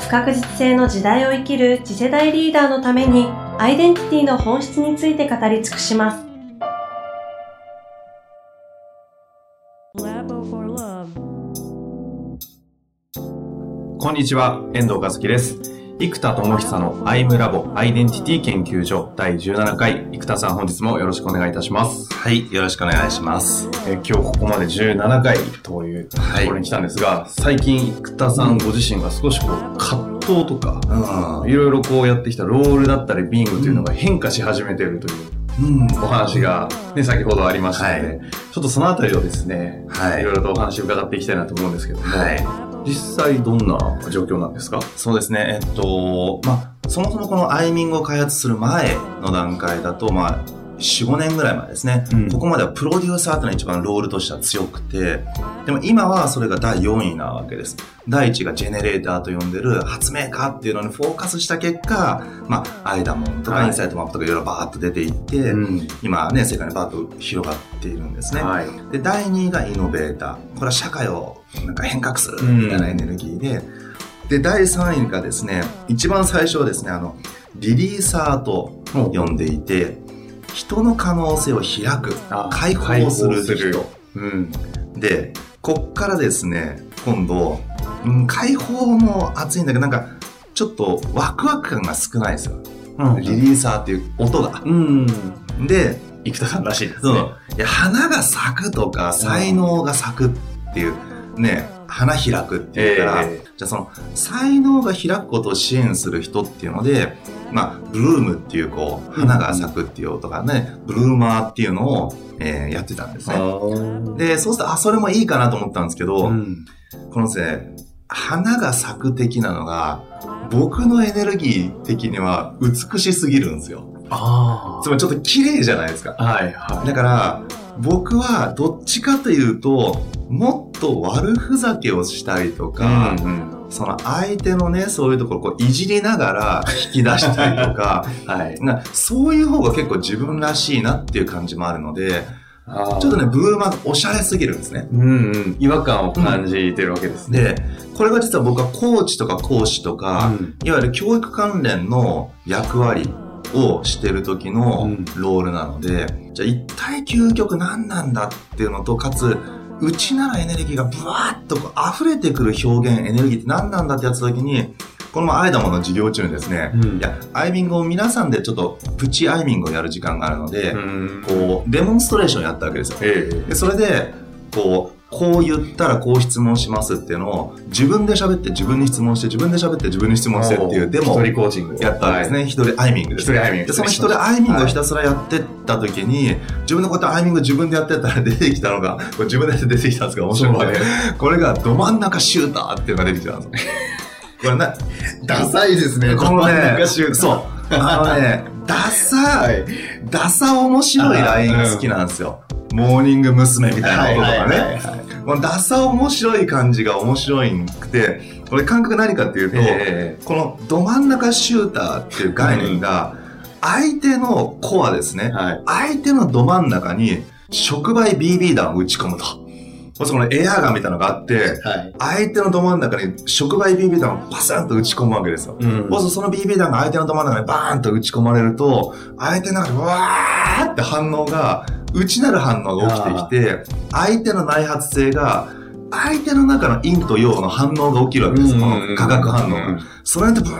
不確実性の時代を生きる次世代リーダーのためにアイデンティティの本質について語り尽くしますこんにちは、遠藤和樹です。生田智久のアイムラボアイデンティティ研究所第17回、生田さん本日もよろしくお願いいたします。はい、よろしくお願いします。えー今日ここまで17回というとはいころに来たんですが、最近生田さんご自身が少しこう葛藤とか、ういろいろこうやってきたロールだったりビングというのが変化し始めているというん。うん。お話が、ね、先ほどありましたので、はいちょっとそのあたりをですね、はいいろいろとお話を伺っていきたいなと思うんですけども、はい。実際どんな状況なんですか？そうですね。えっと、まあ、そもそもこのアイミングを開発する前の段階だと、まあ、4、5年ぐらい前ですね。うんここまではプロデューサーというのが一番ロールとしては強くて、でも今はそれが第4位なわけです。第1がジェネレーターと呼んでる発明家っていうのにフォーカスした結果、まあ、アイダモンとはいかインサイトマップとかいろいろバーッと出ていって、ん。今ね、世界にバーッと広がっているんですね。はい。で、第2位がイノベーター。これは社会をなんか変革するみたいなエネルギーで、で、第3位がですね、一番最初はですね、あの、リリーサーと呼んでいて、人の可能性を開く、解放する人。うん。で、こっからですね、今度、うん、解放も熱いんだけど、なんか、ちょっとワクワク感が少ないですよ。リリーサーっていう音が。うん。で、生田さんらしいですそうね。いや花が咲くとか才能が咲くっていうね花開くっていうから、えじゃあその才能が開くことを支援する人っていうのでまあブルームっていうこう花が咲くっていう音がね、ブルーマーっていうのを、えーやってたんですね。でそうするとあそれもいいかなと思ったんですけど、うん。このですね花が咲く的なのが僕のエネルギー的には美しすぎるんですよ。あつまりちょっと綺麗じゃないですかあ。はいはだから、僕はどっちかというと、もっと悪ふざけをしたりとい。か、うん。その相手のね、そういうところをこういじりながら引き出したりとか、はい。なそういう方が結構自分らしいなっていう感じもあるので、ちょっとね、ブルーマーがおしゃれすぎるんですね。うんうん。違和感を感じてるわけですね。で、これが実は僕はコーチとか講師とか、うんいわゆる教育関連の役割をしてる時のうんロールなので、じゃあ一体究極何なんだっていうのと、かつ、内ならエネルギーがブワーッとこう溢れてくる表現、エネルギーって何なんだってやつ時に、このままアイダモの授業中にですね、うんいや、アイミングを皆さんでちょっとプチアイミングをやる時間があるので、うん。こう、デモンストレーションやったわけですよ。えで、それで、こう、こう言ったらこう質問しますっていうのを自分で喋って自分に質問して自分で喋って自分に質問してっていうデモを一人コーチングをやったんですね。一人アイミングです。一人アイミングで、その一人アイミングをひたすらやってった時に、自分のこうやってアイミング自分でやってったら出てきたのが、これ自分で出てきたんですが面白いこれがど真ん中シューターっていうのが出てきたんですよ。これね、ダサいですね。このね中シュー、トそう。あのね、ダサ、はい。ダサ面白いラインが好きなんですよ。モーニング娘。みたいなこととかね。このダサ面白い感じが面白いくて、これ感覚何かっていうと、えこのど真ん中シューターっていう概念が、相手のコアですね。はい。相手のど真ん中に触媒 BB 弾を打ち込むと。もしこのエアガンみたいなのがあって、はい。相手のど真ん中に触媒 BB 弾をパサンと打ち込むわけですよ。うんその BB 弾が相手のど真ん中にバーンと打ち込まれると、相手の中でわーって反応が、内なる反応が起きてきて、相手の内発性が、相手の中の陰と陽の反応が起きるわけです。この化学反応が。それでブワ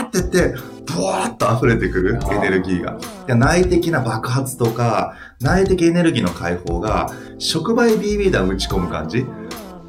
ーってって、ブワーっと溢れてくるエネルギーが。いや内的な爆発とか、内的エネルギーの解放が、触媒 BB 弾を打ち込む感じ。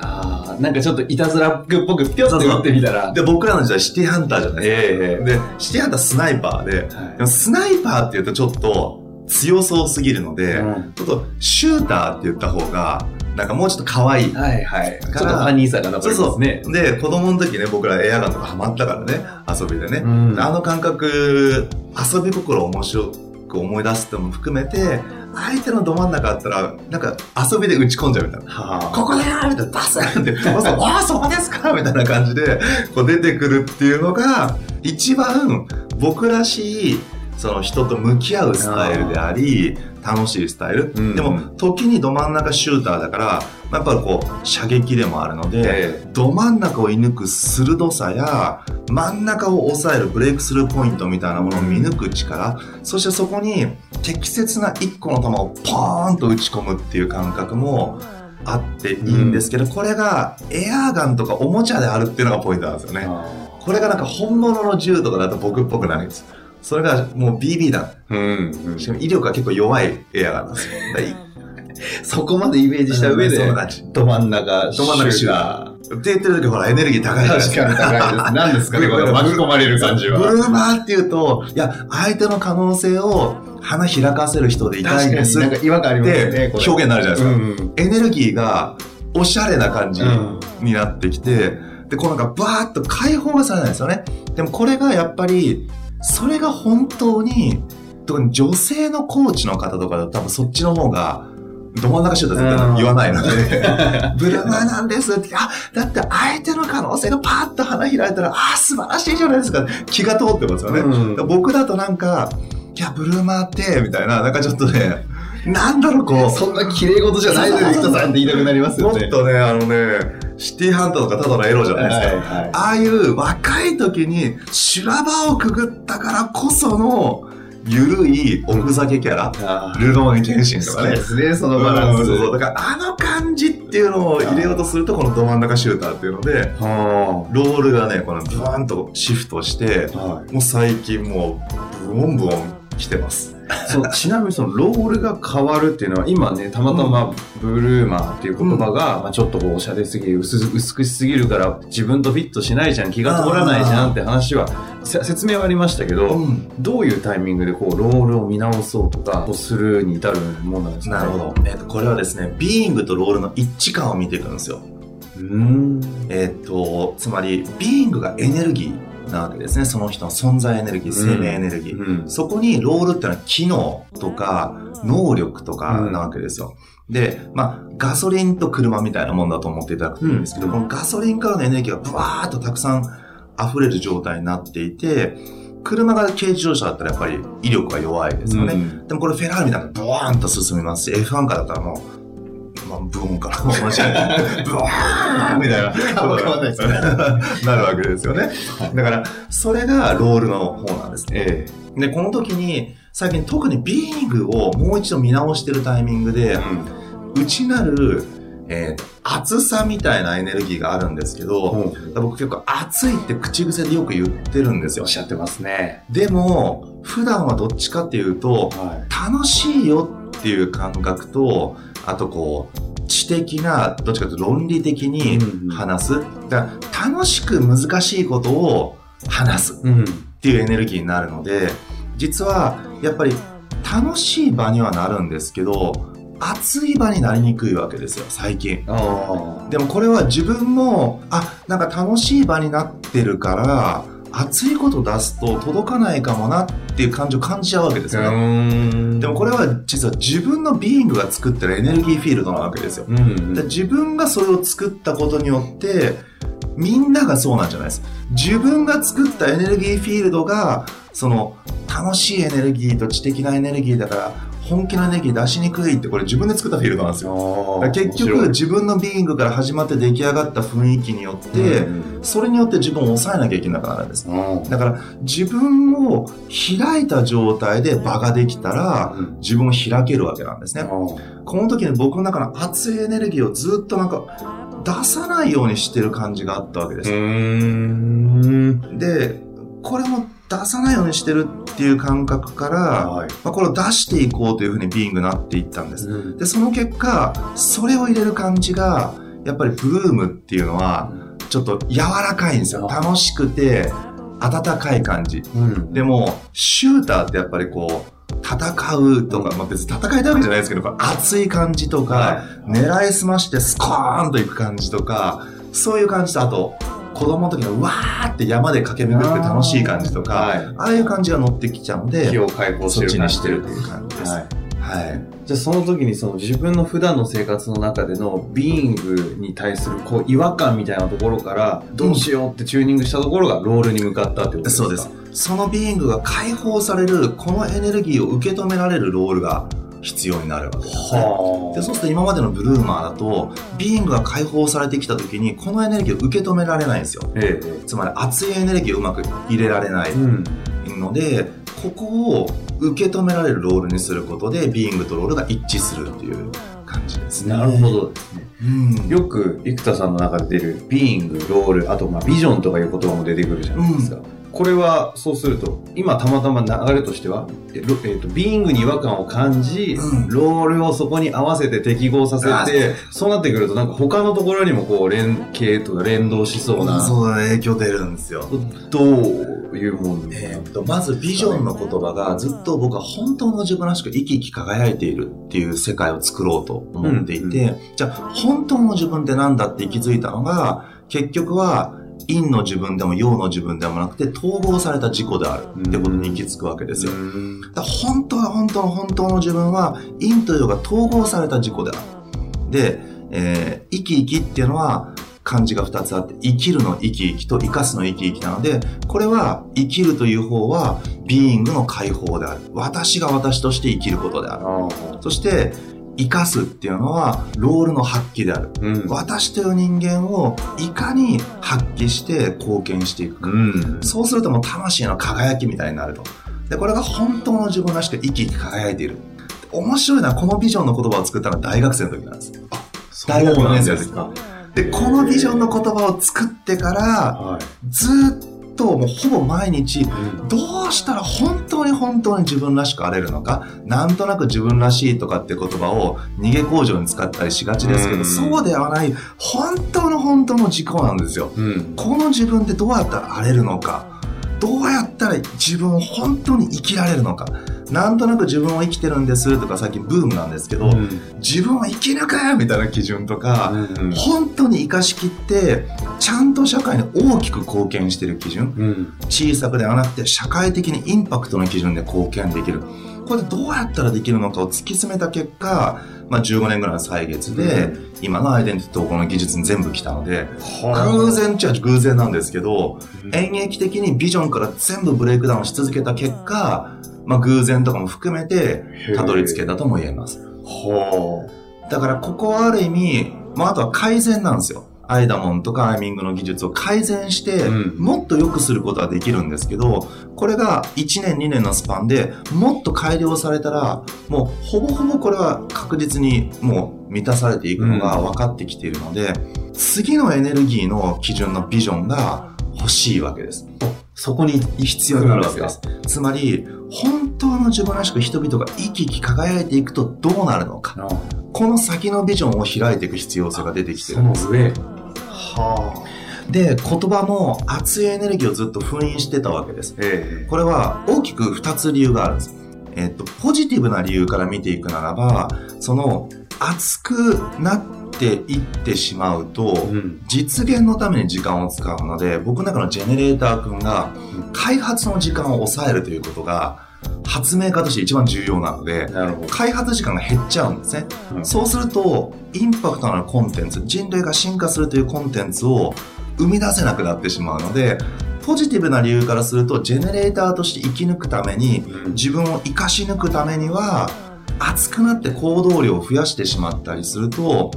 ああ、なんかちょっといたずらっぽくピョって打ってみたら。で、僕らの時代シティハンターじゃないですか。ええで、シティハンタースナイパーで、はいでもスナイパーって言うとちょっと強そうすぎるので、うんちょっとシューターって言った方が、なんかもうちょっと可愛い。はいはい。ちょっとからファニーさが残そうそう。りますね。で、子供の時ね、僕らエアガンとかハマったからね、遊びでね。うんあの感覚、遊び心を面白く思い出すってのも含めて、相手のど真ん中あったら、なんか遊びで打ち込んじゃうみたいな。はここだよみたいな、バスンって、そうそうああ、そこですか？みたいな感じで、こう出てくるっていうのが、一番僕らしい、その人と向き合うスタイルであり、楽しいスタイル。うんでも、時にど真ん中シューターだから、やっぱりこう、射撃でもあるので、えど真ん中を射抜く鋭さや、真ん中を抑えるブレイクスルーポイントみたいなものを見抜く力、そしてそこに適切な一個の球をポーンと打ち込むっていう感覚もあっていいんですけど、これがエアーガンとかおもちゃであるっていうのがポイントなんですよね。これがなんか本物の銃とかだと僕っぽくないんです。それがもう BB 弾。うん。しかも威力が結構弱いエアガンなんですよ。そこまでイメージした上でど真ん中、ど真ん中シューター。って言ってる時ほらエネルギー高いです確かに高いです。何ですかね、これ巻き込まれる感じブは。ルーマーっていうと、いや、相手の可能性を花開かせる人でいたいんですっなんか違和感ありますよね表現になるじゃないですか。うんエネルギーがおしゃれな感じうんになってきて、で、こうなんかバーッと解放がされないんですよね。でもこれがやっぱり、それが本当に、特に女性のコーチの方とかだと多分そっちの方が、ど真ん中シュートは絶対言わないので、ブルマーなんですって、あ、だって相手の可能性がパーッと花開いたら、あ、素晴らしいじゃないですか。気が通ってますよね。うん。僕だとなんか、いや、ブルーマーって、みたいな、なんかちょっとね、なんだろう、こう、そんな綺麗事じゃないのに、人さんって言いたくなりますよね。もっとね、あのね、シティハンターとかただのエロじゃないですか。はいはいああいう若い時に修羅場をくぐったからこその、ゆるいおふざけキャラ。あルローンシンと好かね。きですね、そのバランス。うんそうそうだからあの感じっていうのを入れようとするとこのど真ん中シューターっていうのではロールがねこのブワーンとシフトしてもう最近もうブオンブオン来てますそうちなみにそのロールが変わるっていうのは今ねたまたまブルーマーっていう言葉が、まあ、ちょっとこうおしゃれすぎる薄薄くしすぎるから自分とフィットしないじゃん気が通らないじゃんって話はせ説明はありましたけど、うん。どういうタイミングでこうロールを見直そうとかをするに至るものなんですか、なるほど、えっとこれはですねビーイングとロールの一致感を見ていくんですよ。うーん。えっとつまりビーイングがエネルギーなわけですねその人の存在エネルギー生命エネルギー、うん。そこにロールってのは機能とか能力とかなわけですよ。で、まあ、ガソリンと車みたいなもんだと思っていただくといいんですけど、うん。このガソリンからのエネルギーがブワーっとたくさん溢れる状態になっていて、車が軽自動車だったらやっぱり威力が弱いですよね。うん。でもこれフェラーリみたいなブワーンと進みますし、F1 カーだったらもう、まあ、ブーンから同じ ブワーンみたいな。変わら なるわけですよね。だから、それがロールの方なんです。えで、この時に、最近特にビーグをもう一度見直してるタイミングでえ、内なる、えー熱さみたいなエネルギーがあるんですけど、お僕結構熱いって口癖でよく言ってるんですよっ。しゃってますねでも、普段はどっちかっていうと、は楽しいよっていう感覚と、あとこう、知的な、どっちかというと論理的にうん話す。だから楽しく難しいことを話す。っていうエネルギーになるので、実はやっぱり楽しい場にはなるんですけど、熱い場になりにくいわけですよ、最近。あでもこれは自分も、あ、なんか楽しい場になってるから、熱いこと出すと届かないかもなっていう感じを感じちゃうわけですよね。でもこれは実は自分のビーイングが作ってるエネルギーフィールドなわけですよ。うんで自分がそれを作ったことによってみんながそうなんじゃないです自分が作ったエネルギーフィールドがその楽しいエネルギーと知的なエネルギーだから本気のエネルギー出しにくいってこれ自分で作ったフィールドなんですよ。結局自分のビーイングから始まって出来上がった雰囲気によって、それによって自分を抑えなきゃいけなくなるんです。だから自分を開いた状態で場ができたら自分を開けるわけなんですね。この時に僕の中の熱いエネルギーをずっとなんか出さないようにしてる感じがあったわけです。で、これも出さないようにしてるっていう感覚から、はいまあ、これを出していこうというふうにビーイングになっていったんです。で、その結果、それを入れる感じが、やっぱりブルームっていうのは、ちょっと柔らかいんですよ。楽しくて、温かい感じ。うんでも、シューターってやっぱりこう、戦うとか、まあ別に戦いたいわけじゃないですけど、熱い感じとか、は狙いすましてスコーンといく感じとか、そういう感じと、あと、子供の時のわーって山で駆け巡って楽しい感じとか、はいああいう感じが乗ってきちゃうので、気を解放しそってちにる感じしてるという感じです。ははいい。じゃあその時にその自分の普段の生活の中でのビーイングに対するこう違和感みたいなところからどうしようってチューニングしたところがロールに向かったってことですか？そうです。そのビーイングが解放される、このエネルギーを受け止められるロールが必要になるわけですね。はでそうすると今までのブルーマーだと、being が解放されてきた時に、このエネルギーを受け止められないんですよ。えつまり熱いエネルギーをうまく入れられないえうんので、ここを受け止められる role にすることで、 being と role が一致するっていう感じですね。なるほ。どですねうん。よく生田さんの中で出る being role あとまあビジョンとかいう言葉も出てくるじゃないですか、これはそうすると今たまたま流れとしてはえロえーと being に違和感を感じ、うん。 role をそこに合わせて適合させあてそう。なってくるとなんか他のところにもこう連携とか連動しそうなそうだね、影響出るんですよ。どういうもんえーっと、まずビジョンの言葉がずっと僕は本当の自分らしく生き生き輝いているっていう世界を作ろうと思っていて、うじゃあ本当の自分って何だって気づいたのが、結局は陰の自分でも陽の自分でもなくて統合された自己であるってことに行き着くわけですよ。うんだ本当は本当の本当の自分は陰と陽が統合された自己である。で、えー生き生きっていうのは漢字が2つあって、生きるの生き生きと生かすの生き生きなので、これは生きるという方はビーイングの解放である。私が私として生きることである。そして、生かすっていうのはロールの発揮である。うん私という人間をいかに発揮して貢献していくか。うんそうするともう魂の輝きみたいになると。で、これが本当の自分らしく生き生き輝いている。面白いのはこのビジョンの言葉を作ったのは大学生の時なんです。大学4年生の時か。で、このビジョンの言葉を作ってから、はいずっともうほぼ毎日、どうしたら本当に本当に自分らしくあれるのか、なんとなく自分らしいとかって言葉を逃げ工場に使ったりしがちですけど、うん。そうではない、本当の本当の自己なんですよ。うん。この自分ってどうやったら荒れるのかどうやったら自分を本当に生きられるのか。なんとなく自分を生きてるんですとか最近ブームなんですけど、自分を生き抜くみたいな基準とか、うん。本当に生かしきってちゃんと社会に大きく貢献してる基準。うん。小さくではなくて社会的にインパクトの基準で貢献できるこれでどうやったらできるのかを突き詰めた結果、まあ、15年ぐらいの歳月で、う今のアイデンティティ統合の技術に全部来たので、は偶然っちゃ偶然なんですけど、うん。演劇的にビジョンから全部ブレイクダウンし続けた結果、まあ偶然とかも含めてたどり着けたとも言えます。はだからここはある意味、まああとは改善なんですよ。アイダモンとかアイミングの技術を改善して、うんもっと良くすることはできるんですけど、これが1年2年のスパンでもっと改良されたら、もうほぼほぼこれは確実にもう満たされていくのが分かってきているので、次のエネルギーの基準のビジョンが欲しいわけです。そこに必要になるわけです。つまり、本当の自分らしく人々が生き生き輝いていくとどうなるのか。この先のビジョンを開いていく必要性が出てきてるその上はで、言葉も熱いエネルギーをずっと封印してたわけです。えこれは大きく2つ理由があるんです。えっと、ポジティブな理由から見ていくならば、その、熱くなっていってしまうと、うん実現のために時間を使うので、僕の中のジェネレーター君が、開発の時間を抑えるということが、発明家として一番重要なので、開発時間が減っちゃうんですね。うんそうすると、インパクトのあるコンテンツ、人類が進化するというコンテンツを生み出せなくなってしまうので、ポジティブな理由からすると、ジェネレーターとして生き抜くために、うん自分を生かし抜くためには、熱くなって行動量を増やしてしまったりすると、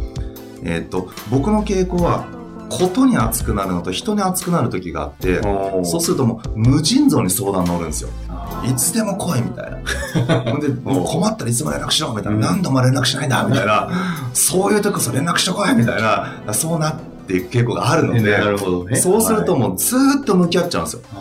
えっ、と、僕の傾向は、ことに熱くなるのと人に熱くなる時があって、そうするともう無尽蔵に相談乗るんですよ。いつでも来いみたいな。ほんで、もう困ったらいつも連絡しろみたいな。うん何度も連絡しないんだみたいな。そういう時こそ連絡してこいみたいな。そうなっていく傾向があるので、なるほどねそうするとはいもうずーっと向き合っちゃうんですよ。あ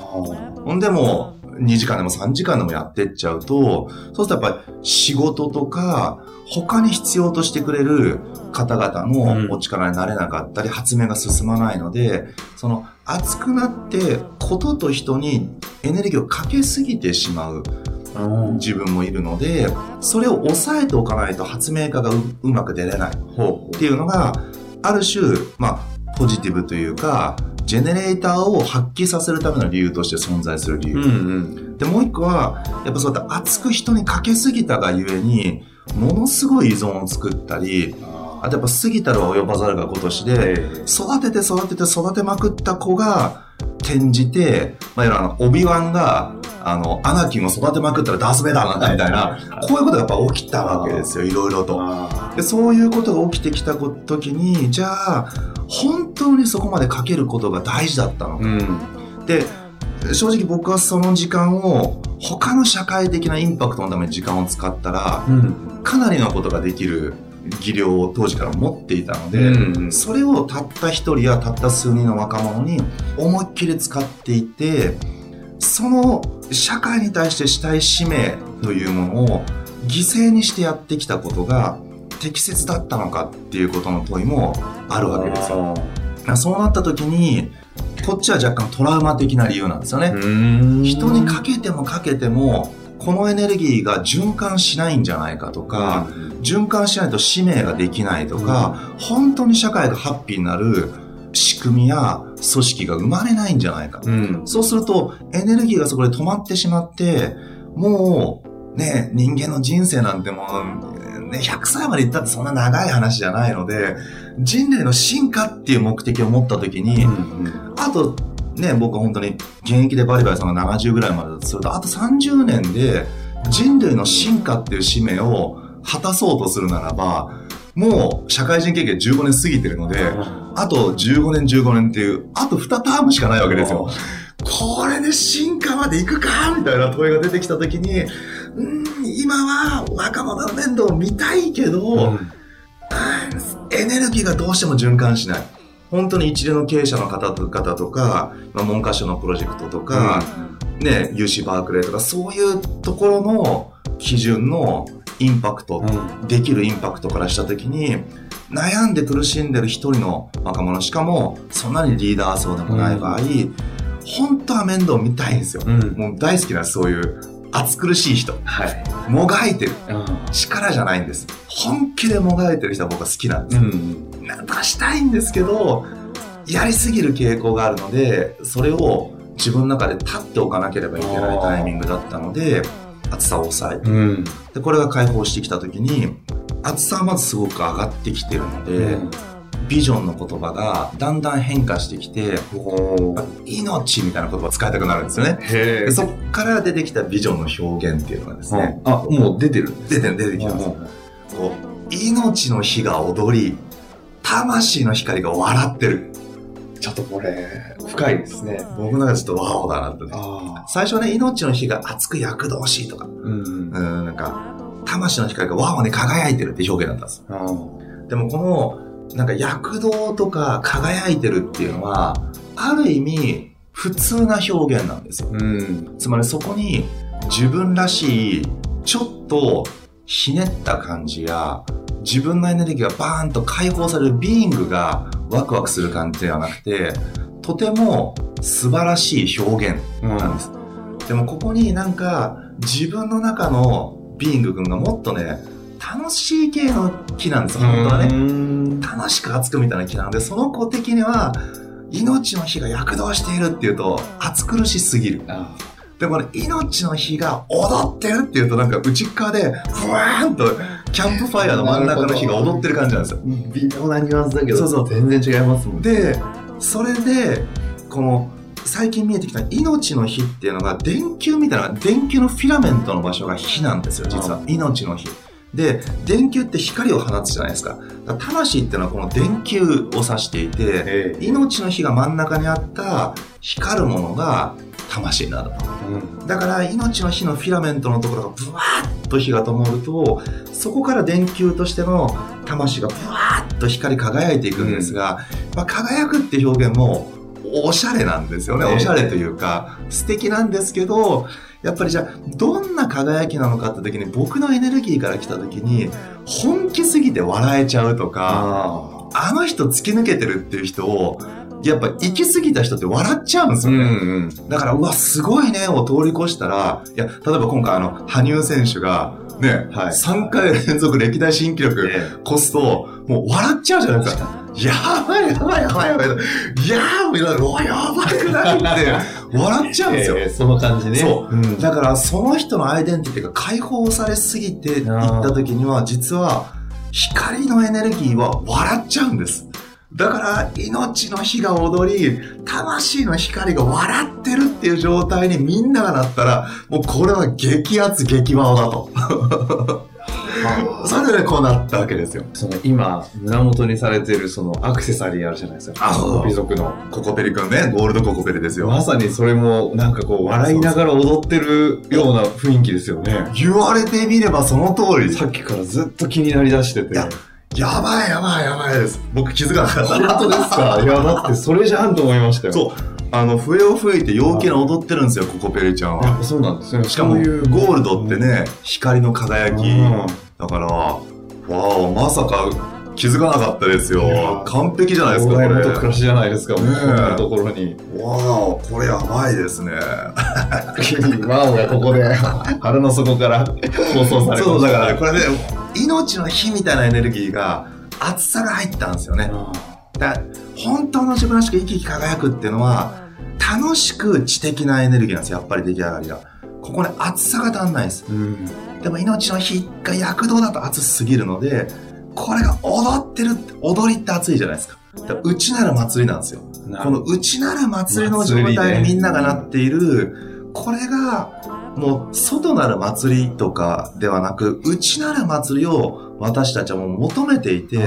ほんでもう2時間でも3時間でもやってっちゃうと、そうするとやっぱり仕事とか、他に必要としてくれる方々のお力になれなかったり、発明が進まないので、その熱くなって、ことと人にエネルギーをかけすぎてしまう。自分もいるので、それを抑えておかないと発明家がううまく出れないっていうのが、ある種、まあ、ポジティブというか、ジェネレーターを発揮させるための理由として存在する理由。うんうん。で、もう一個は、やっぱそうやって熱く人にかけすぎたがゆえに、ものすごい依存を作ったり、あとやっぱ過ぎたるは及ばざるが今年で、育てて育てて育てまくった子が転じて、まあ、オビワンが、あの、アナキンを育てまくったらダースベイダーなんだみたいな、こういうことがやっぱ起きたわけですよ、いろいろと。あでそういうことが起きてきた時に、じゃあ、本当にそこまでかけることが大事だったのか。ーうん。で、正直僕はその時間を他の社会的なインパクトのために時間を使ったら、うん。かなりのことができる技量を当時から持っていたので、うんそれをたった一人やたった数人の若者に思いっきり使っていて、その社会に対してしたい使命というものを犠牲にしてやってきたことが適切だったのかっていうことの問いもあるわけですよ。そうなった時に、こっちは若干トラウマ的な理由なんですよね。うん。人にかけてもかけても、このエネルギーが循環しないんじゃないかとか、循環しないと使命ができないとか、本当に社会がハッピーになる仕組みや組織が生まれないんじゃないか。うん。そうすると、エネルギーがそこで止まってしまって、もう、ね、人間の人生なんてもう、ね、100歳までいったってそんな長い話じゃないので、人類の進化っていう目的を持った時に、あと、ね、僕は本当に現役でバリバリさんが70ぐらいまでだとすると、あと30年で人類の進化っていう使命を果たそうとするならば、もう社会人経験15年過ぎてるので、あと15年15年っていう、あと2タームしかないわけですよ。これで進化まで行くかみたいな問いが出てきた時に、うん、今は若者の面倒を見たいけど、エネルギーがどうしても循環しない。本当に一流の経営者の方とか、まあ、文科省のプロジェクトとか、ね、UC バークレーとか、そういうところの基準のインパクト、できるインパクトからしたときに、悩んで苦しんでる一人の若者、しかもそんなにリーダー層でもない場合、本当は面倒見たいんですよ。うん。もう大好きなそういう暑苦しい人、はい。もがいてる。う力じゃないんです。本気でもがいてる人は僕は好きなんですよ。ん。なんとかしたいんですけど、やりすぎる傾向があるので、それを自分の中で立っておかなければいけないタイミングだったので、暑さを抑えて。うん。で、これが解放してきた時に、暑さはまずすごく上がってきてるので、ビジョンの言葉がだんだん変化してきて、ほ命みたいな言葉を使いたくなるんですよね。そっから出てきたビジョンの表現っていうのがですね、あ、もう出てる。出て出てきます。こう、命の火が踊り、魂の光が笑ってる。ちょっとこれ、深いですね。僕の中でちょっとワオだなって最初はね、命の火が熱く躍動しとか、うん。うん、なんか、魂の光がワオに輝いてるって表現だったんです。あでもこの、なんか躍動とか輝いてるっていうのは、ある意味、普通な表現なんですよ。うん。つまりそこに自分らしい、ちょっとひねった感じや、自分のエネルギーがバーンと解放されるビーイングがワクワクする感じではなくて、とても素晴らしい表現なんです。でもここになんか自分の中のビーイング君がもっとね、楽しい系の木なんですよ、本当はね。ね。楽しく熱くみたいな木なので、その子的には、命の火が躍動しているっていうと、暑苦しすぎる。あでもこれ、命の火が踊ってるっていうと、なんか内側で、ふわーんと、キャンプファイヤーの真ん中の火が踊ってる感じなんですよ。微妙なニュアンスだけど、そうそう全然違いますもん。で、それで、この、最近見えてきた命の火っていうのが、電球みたいな、電球のフィラメントの場所が火なんですよ、実は。命の火。で、電球って光を放つじゃないですか。だから魂っていうのはこの電球を指していて、ええ。命の火が真ん中にあった光るものが魂になると。うん。だから命の火のフィラメントのところがブワーッと火が灯ると、そこから電球としての魂がブワーッと光り輝いていくんですが、まあ、輝くって表現もおしゃれなんですよね。ええおしゃれというか、素敵なんですけど、やっぱりじゃあ、どんな輝きなのかって時に僕のエネルギーから来た時に、本気すぎて笑えちゃうとか、ああの人突き抜けてるっていう人を、やっぱ行き過ぎた人って笑っちゃうんですうよね。んうん。だから、うわ、すごいね、を通り越したら、いや、例えば今回あの、羽生選手が、ね、はい3回連続歴代新記録え越すと、もう笑っちゃうじゃないですか。やばいやばいやばい。やばいやば。いやー、もうやばくないって、笑っちゃうんですよ。ええその感じね。そううん。だから、その人のアイデンティティが解放されすぎてい。った時には、実は、光のエネルギーは笑っちゃうんです。だから、命の火が踊り、魂の光が笑ってるってい。う状態にみんながなったら、もうこれは激アツ激ワオだと。それでね、こうなったわけですよ。その今、胸元にされてるそのアクセサリーあるじゃないですか。あそう貴族の。ココペリくんね、ゴールドココペリですよ。まさにそれもなんかこう笑いながら踊ってるような雰囲気ですよね。言われてみればその通り。さっきからずっと気になりだしてて。いややばいやばいやばいです。僕気づかなかった。本当ですか？いや、だってそれじゃんと思いましたよ。そう。あの、笛を吹いて陽気な踊ってるんですよ、ココペリちゃんは。そうなんですね。しかも、ゴールドってね、光の輝き。うんだから、わお、まさか気づかなかったですよ。完璧じゃないですか、これ。お前のと暮らしじゃないですか、もうねえこんなところに。わお、これやばいですね。ワオがここで 腹の底から放送されましたそう、だからこれね、命の火みたいなエネルギーが、熱さが入ったんですよね。だ本当の自分らしく生き生き輝くっていうのは、楽しく知的なエネルギーなんですよ、やっぱり出来上がりが。ここね、熱さが足んないです。うん。でも命の火が躍動だと熱すぎるので、これが踊ってるって、踊りって熱いじゃないですか。だから内なる祭りなんですよ。この内なる祭りの状態にみんながなっている、これが、もう外なる祭りとかではなく、内なる祭りを私たちはもう求めていて、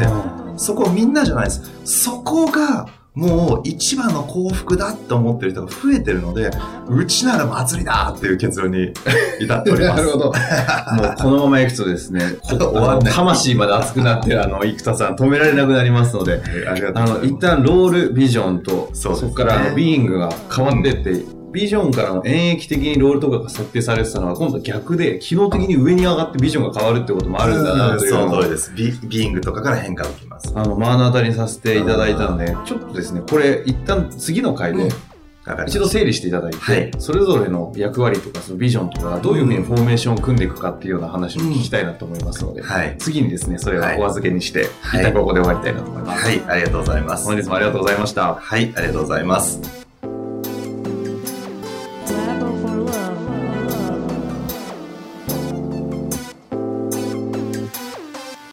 そこみんなじゃないです。そこが、もう一番の幸福だって思ってる人が増えてるので、内なる祭りだっていう結論に至っております。なるほど。もうこのままいくとですね、こ終わんない魂まで熱くなってるあの、生田さん止められなくなりますので、あの、一旦ロールビジョンと、そこからあのビーイングが変わってって、ビジョンからの演疫的にロールとかが設定されてたのは今度逆で、機能的に上に上がってビジョンが変わるってこともあるんだなというその通りです。ビビーイングとかから変化が起きます。あの、目の当たりにさせていただいたので、ちょっとですね、これ一旦次の回で、一度整理していただいて、はいそれぞれの役割とかそのビジョンとかどういうふうにフォーメーションを組んでいくかっていうような話を聞きたいなと思いますので、はい。次にですね、それはお預けにして、はい一旦ここで終わりたいなと思います。はい、ありがとうございます。本日もありがとうございました。はい、ありがとうございます。